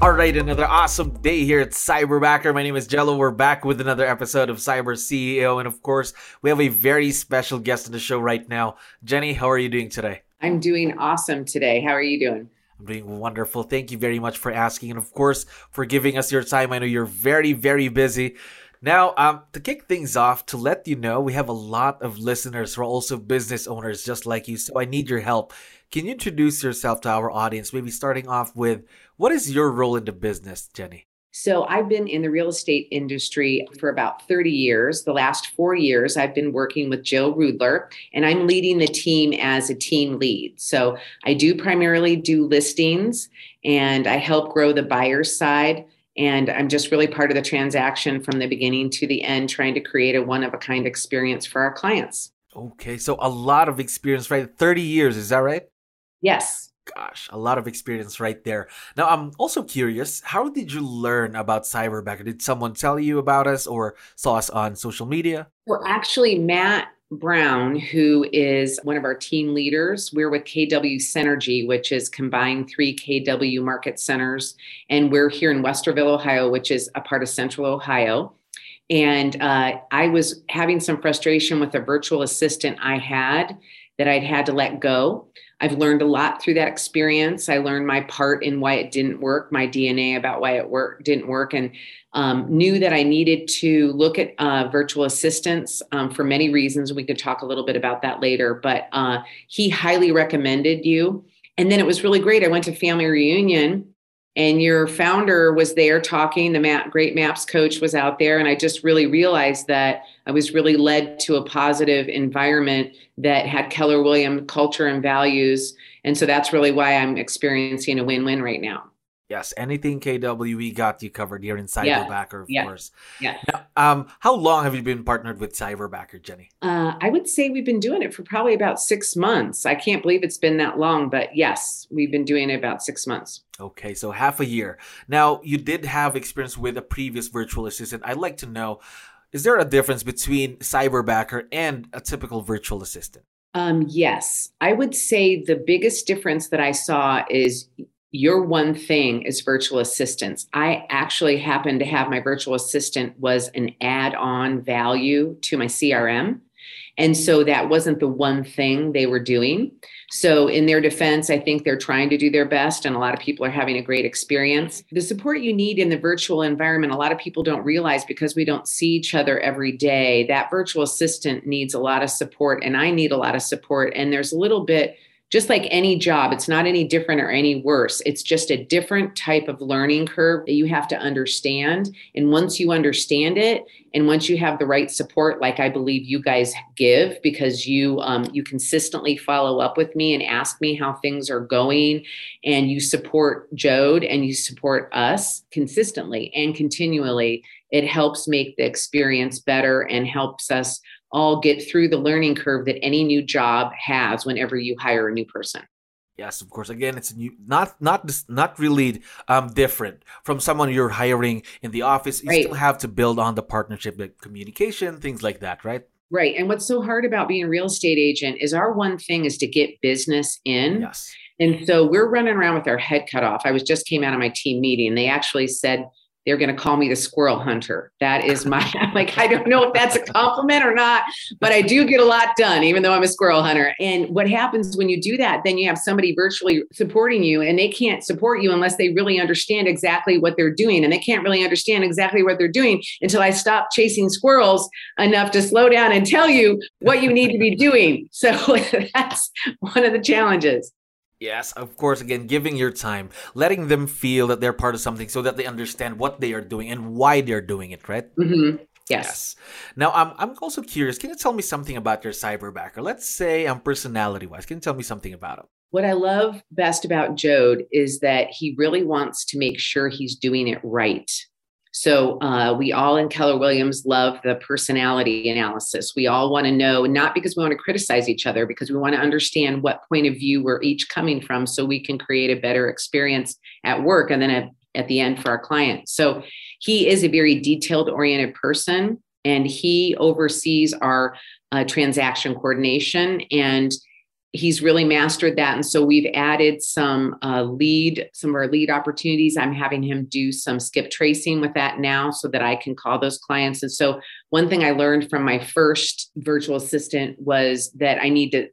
All right, another awesome day here at Cyberbacker. My name is Jello. We're back with another episode of Cyber CEO. And of course, we have a very special guest on the show right now. Jenny, how are you doing today? I'm doing awesome today. How are you doing? I'm doing wonderful. Thank you very much for asking. And of course, for giving us your time. I know you're very, very busy. Now, um, to kick things off, to let you know, we have a lot of listeners who are also business owners just like you. So I need your help. Can you introduce yourself to our audience? Maybe starting off with what is your role in the business, Jenny? So, I've been in the real estate industry for about 30 years. The last four years, I've been working with Jill Rudler, and I'm leading the team as a team lead. So, I do primarily do listings and I help grow the buyer side. And I'm just really part of the transaction from the beginning to the end, trying to create a one of a kind experience for our clients. Okay, so a lot of experience, right? 30 years, is that right? Yes gosh, a lot of experience right there. Now, I'm also curious, how did you learn about Cyberbacker? Did someone tell you about us or saw us on social media? Well, actually, Matt Brown, who is one of our team leaders. We're with KW Synergy, which is combined three KW market centers. And we're here in Westerville, Ohio, which is a part of Central Ohio. And uh, I was having some frustration with a virtual assistant I had that I'd had to let go. I've learned a lot through that experience. I learned my part in why it didn't work, my DNA about why it work, didn't work, and um, knew that I needed to look at uh, virtual assistants um, for many reasons. We could talk a little bit about that later, but uh, he highly recommended you. And then it was really great. I went to family reunion and your founder was there talking the map, great maps coach was out there. And i just really realized that i was really led to a positive environment that had keller williams culture and values. And so that's really why i'm experiencing a win-win right now Yes, anything KWE got you covered here in Cyberbacker, yeah. of yeah. course. Yeah. Now, um, how long have you been partnered with Cyberbacker, Jenny? Uh, I would say we've been doing it for probably about six months. I can't believe it's been that long, but yes, we've been doing it about six months. Okay, so half a year. Now, you did have experience with a previous virtual assistant. I'd like to know is there a difference between Cyberbacker and a typical virtual assistant? Um, yes, I would say the biggest difference that I saw is your one thing is virtual assistants. I actually happen to have my virtual assistant was an add-on value to my CRM. And so that wasn't the one thing they were doing. So, in their defense, I think they're trying to do their best, and a lot of people are having a great experience. The support you need in the virtual environment, a lot of people don't realize because we don't see each other every day. That virtual assistant needs a lot of support, and I need a lot of support. And there's a little bit just like any job, it's not any different or any worse. It's just a different type of learning curve that you have to understand. And once you understand it, and once you have the right support, like I believe you guys give, because you um, you consistently follow up with me and ask me how things are going, and you support Jode and you support us consistently and continually, it helps make the experience better and helps us all get through the learning curve that any new job has whenever you hire a new person. Yes, of course. Again, it's new, not not not really um different from someone you're hiring in the office. You right. still have to build on the partnership, like communication, things like that, right? Right. And what's so hard about being a real estate agent is our one thing is to get business in. Yes. And so we're running around with our head cut off. I was just came out of my team meeting. They actually said they're going to call me the squirrel hunter. That is my, I'm like, I don't know if that's a compliment or not, but I do get a lot done, even though I'm a squirrel hunter. And what happens when you do that, then you have somebody virtually supporting you and they can't support you unless they really understand exactly what they're doing. And they can't really understand exactly what they're doing until I stop chasing squirrels enough to slow down and tell you what you need to be doing. So that's one of the challenges. Yes, of course. Again, giving your time, letting them feel that they're part of something so that they understand what they are doing and why they're doing it, right? Mm-hmm. Yes. yes. Now, I'm, I'm also curious. Can you tell me something about your cyberbacker? Let's say, um, personality wise, can you tell me something about him? What I love best about Jode is that he really wants to make sure he's doing it right. So uh, we all in Keller Williams love the personality analysis. We all want to know, not because we want to criticize each other, because we want to understand what point of view we're each coming from so we can create a better experience at work and then at, at the end for our clients. So he is a very detailed oriented person and he oversees our uh, transaction coordination and he's really mastered that. And so we've added some uh, lead some of our lead opportunities. I'm having him do some skip tracing with that now so that i can call those clients. And so one thing i learned from my first virtual assistant was that i need to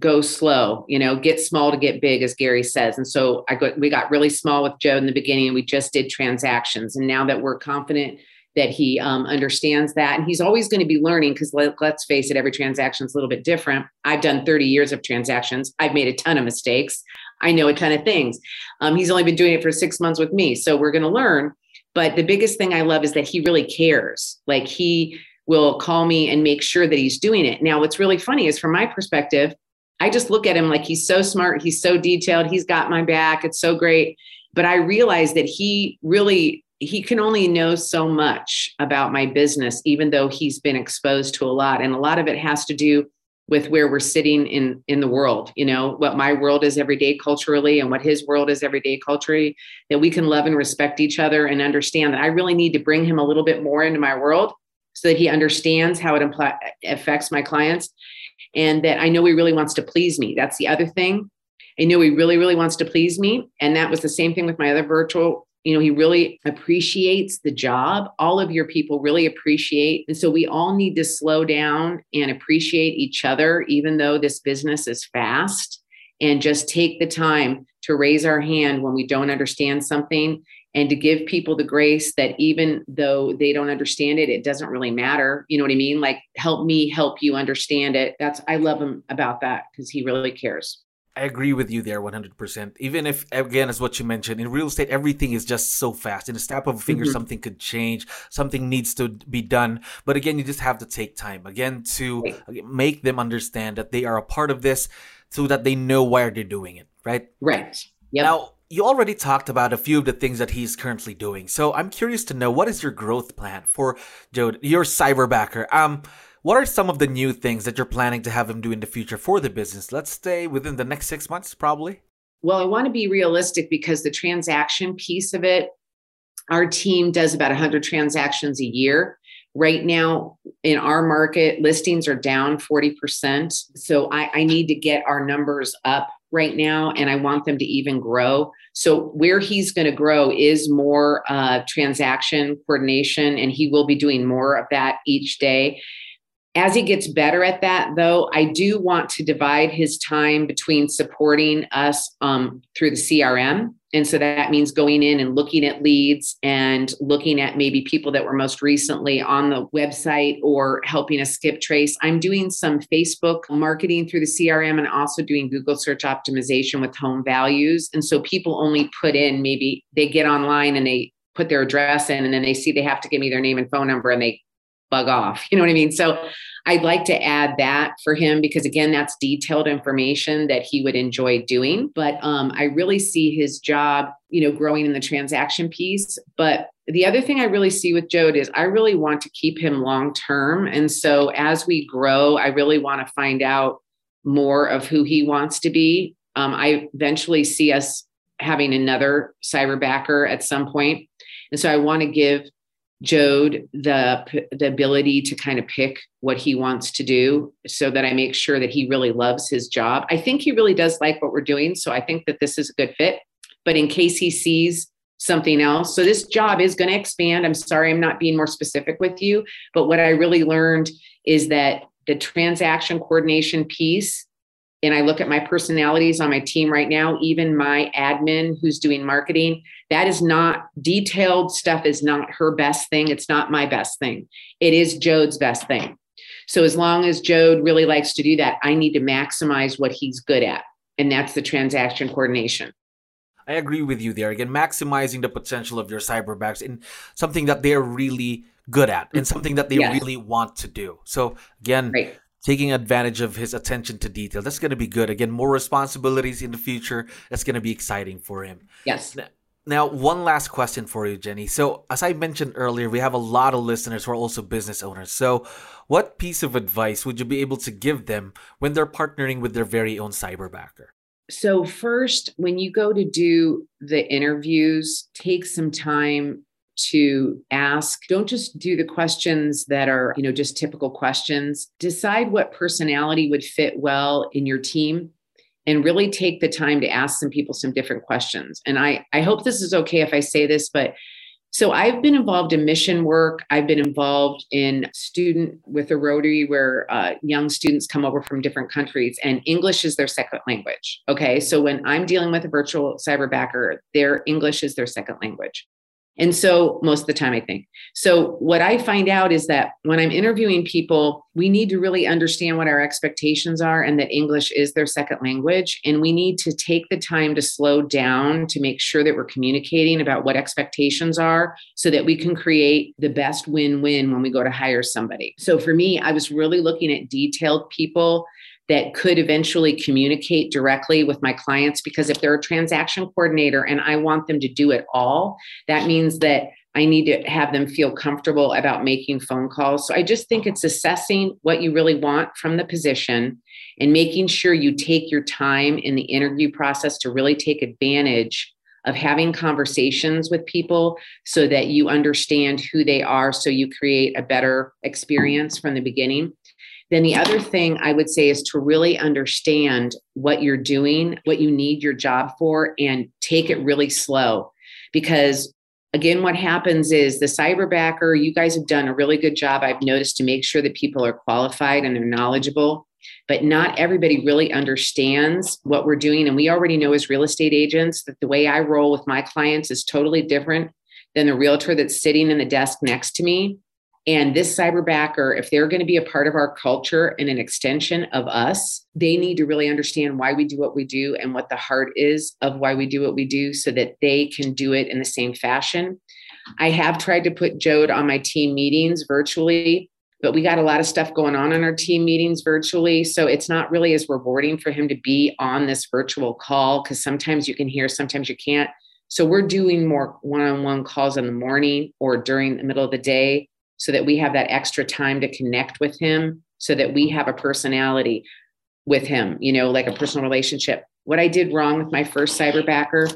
go slow you know get small to get big as gary says. And so i got we got really small with joe in the beginning and we just did transactions. And now that we're confident that he um, understands that. And he's always going to be learning because let, us face it, every transaction is a little bit different. I've done 30 years of transactions, I've made a ton of mistakes. I know a ton of things. Um, he's only been doing it for six months with me. So we're going to learn. But the biggest thing I love is that he really cares. Like he will call me and make sure that he's doing it. Now, what's really funny is from my perspective, I just look at him like he's so smart, he's so detailed, he's got my back, it's so great. But I realize that he really he can only know so much about my business, even though he's been exposed to a lot. And a lot of it has to do with where we're sitting in in the world you know what my world is every day culturally and what his world is every day culturally that we can love and respect each other and understand that i really need to bring him a little bit more into my world so that he understands how it impl- affects my clients and that i know he really wants to please me. That's the other thing. I know he really really wants to please me. And that was the same thing with my other virtual you know, he really appreciates the job. All of your people really appreciate. And so we all need to slow down and appreciate each other, even though this business is fast, and just take the time to raise our hand when we don't understand something and to give people the grace that even though they don't understand it, it doesn't really matter. You know what I mean? Like, help me help you understand it. That's, I love him about that because he really cares. I agree with you there 100%. Even if, again, as what you mentioned, in real estate, everything is just so fast. In a snap of a finger, mm-hmm. something could change, something needs to be done. But again, you just have to take time, again, to make them understand that they are a part of this so that they know why they're doing it, right? Right. Yep. Now, you already talked about a few of the things that he's currently doing. So I'm curious to know what is your growth plan for Jode, your cyberbacker? Um, what are some of the new things that you're planning to have him do in the future for the business? Let's stay within the next six months, probably. Well, I want to be realistic because the transaction piece of it, our team does about 100 transactions a year. Right now, in our market, listings are down 40%. So I, I need to get our numbers up right now, and I want them to even grow. So where he's going to grow is more uh, transaction coordination, and he will be doing more of that each day as he gets better at that, though, I do want to divide his time between supporting us um, through the CRM. And so that means going in and looking at leads and looking at maybe people that were most recently on the website or helping us skip trace. I'm doing some Facebook marketing through the CRM and also doing Google search optimization with home values. And so people only put in maybe they get online and they put their address in and then they see they have to give me their name and phone number and they bug off. You know what I mean? So I'd like to add that for him because again, that's detailed information that he would enjoy doing. But um, I really see his job, you know, growing in the transaction piece. But the other thing I really see with Jode is I really want to keep him long term. And so as we grow, I really want to find out more of who he wants to be. Um, I eventually see us having another cyberbacker at some point. And so I want to give Jode the the ability to kind of pick what he wants to do so that I make sure that he really loves his job. I think he really does like what we're doing, so I think that this is a good fit. But in case he sees something else, so this job is going to expand. I'm sorry I'm not being more specific with you, but what I really learned is that the transaction coordination piece and I look at my personalities on my team right now, even my admin who's doing marketing, that is not detailed stuff is not her best thing. It's not my best thing. It is Jode's best thing. So as long as Jode really likes to do that, I need to maximize what he's good at. And that's the transaction coordination. I agree with you there. Again, maximizing the potential of your cyberbacks in something that they're really good at and something that they yes. really want to do. So again, right taking advantage of his attention to detail. That's going to be good. Again, more responsibilities in the future. That's going to be exciting for him. Yes. Now, now, one last question for you, Jenny. So, as I mentioned earlier, we have a lot of listeners who are also business owners. So, what piece of advice would you be able to give them when they're partnering with their very own cyberbacker? So, first, when you go to do the interviews, take some time to ask don't just do the questions that are you know just typical questions decide what personality would fit well in your team and really take the time to ask some people some different questions and i i hope this is okay if i say this but so I've been involved in mission work. I've been involved in student with a Rotary where uh, young students come over from different countries and English is their second language. Okay. So when I'm dealing with a virtual cyberbacker, their English is their second language. And so, most of the time, I think. So, what I find out is that when I'm interviewing people, we need to really understand what our expectations are and that English is their second language. And we need to take the time to slow down to make sure that we're communicating about what expectations are so that we can create the best win win when we go to hire somebody. So, for me, I was really looking at detailed people that could eventually communicate directly with my clients because if they're a transaction coordinator and I want them to do it all, that means that I need to have them feel comfortable about making phone calls. So I just think it's assessing what you really want from the position and making sure you take your time in the interview process to really take advantage of having conversations with people so that you understand who they are so you create a better experience from the beginning. Then the other thing I would say is to really understand what you're doing, what you need your job for, and take it really slow. Because again, what happens is the cyberbacker, you guys have done a really good job, I've noticed, to make sure that people are qualified and they're knowledgeable. But not everybody really understands what we're doing. And we already know as real estate agents that the way I roll with my clients is totally different than the realtor that's sitting in the desk next to me. And this cyberbacker, if they're going to be a part of our culture and an extension of us, they need to really understand why we do what we do and what the heart is of why we do what we do so that they can do it in the same fashion. I have tried to put Jode on my team meetings virtually, but we got a lot of stuff going on in our team meetings virtually. So it's not really as rewarding for him to be on this virtual call because sometimes you can hear, sometimes you can't. So we're doing more one on one calls in the morning or during the middle of the day so that we have that extra time to connect with him so that we have a personality with him, you know, like a personal relationship. What I did wrong with my first cyberbacker,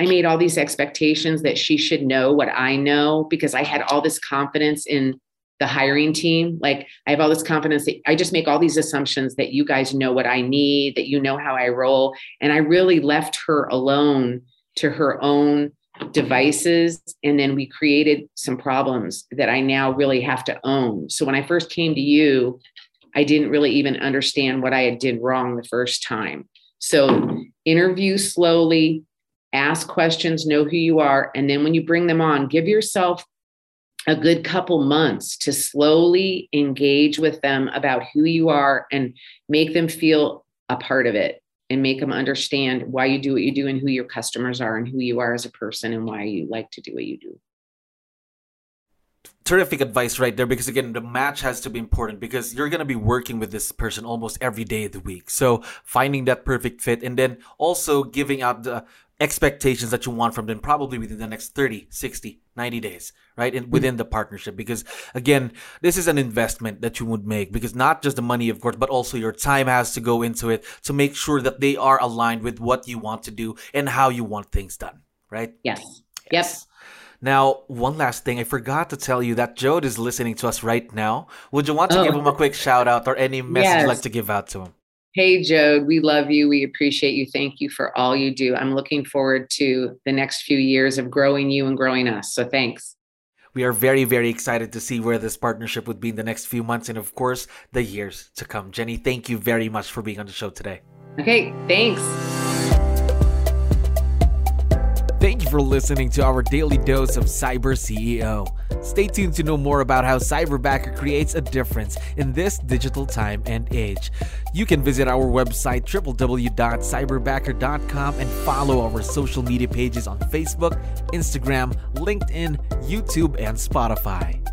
I made all these expectations that she should know what I know because I had all this confidence in the hiring team. Like I have all this confidence that I just make all these assumptions that you guys know what I need, that you know how I roll. And I really left her alone to her own devices and then we created some problems that I now really have to own. So when I first came to you, I didn't really even understand what I had did wrong the first time. So interview slowly, ask questions, know who you are, and then when you bring them on, give yourself a good couple months to slowly engage with them about who you are and make them feel a part of it and make them understand why you do what you do and who your customers are and who you are as a person and why you like to do what you do. Terrific advice right there because again the match has to be important because you're going to be working with this person almost every day of the week. So finding that perfect fit and then also giving out the expectations that you want from them probably within the next 30 60 90 days right and within the partnership because again this is an investment that you would make because not just the money of course but also your time has to go into it to make sure that they are aligned with what you want to do and how you want things done right yes yes Now, one last thing, I forgot to tell you that Jode is listening to us right now. Would you want to oh. give him a quick shout out or any message yes. you'd like to give out to him? Hey, Jode, we love you. We appreciate you. Thank you for all you do. I'm looking forward to the next few years of growing you and growing us. So thanks. We are very, very excited to see where this partnership would be in the next few months and, of course, the years to come. Jenny, thank you very much for being on the show today. Okay, thanks. Thank you for listening to our daily dose of Cyber CEO. Stay tuned to know more about how Cyberbacker creates a difference in this digital time and age. You can visit our website www.cyberbacker.com and follow our social media pages on Facebook, Instagram, LinkedIn, YouTube, and Spotify.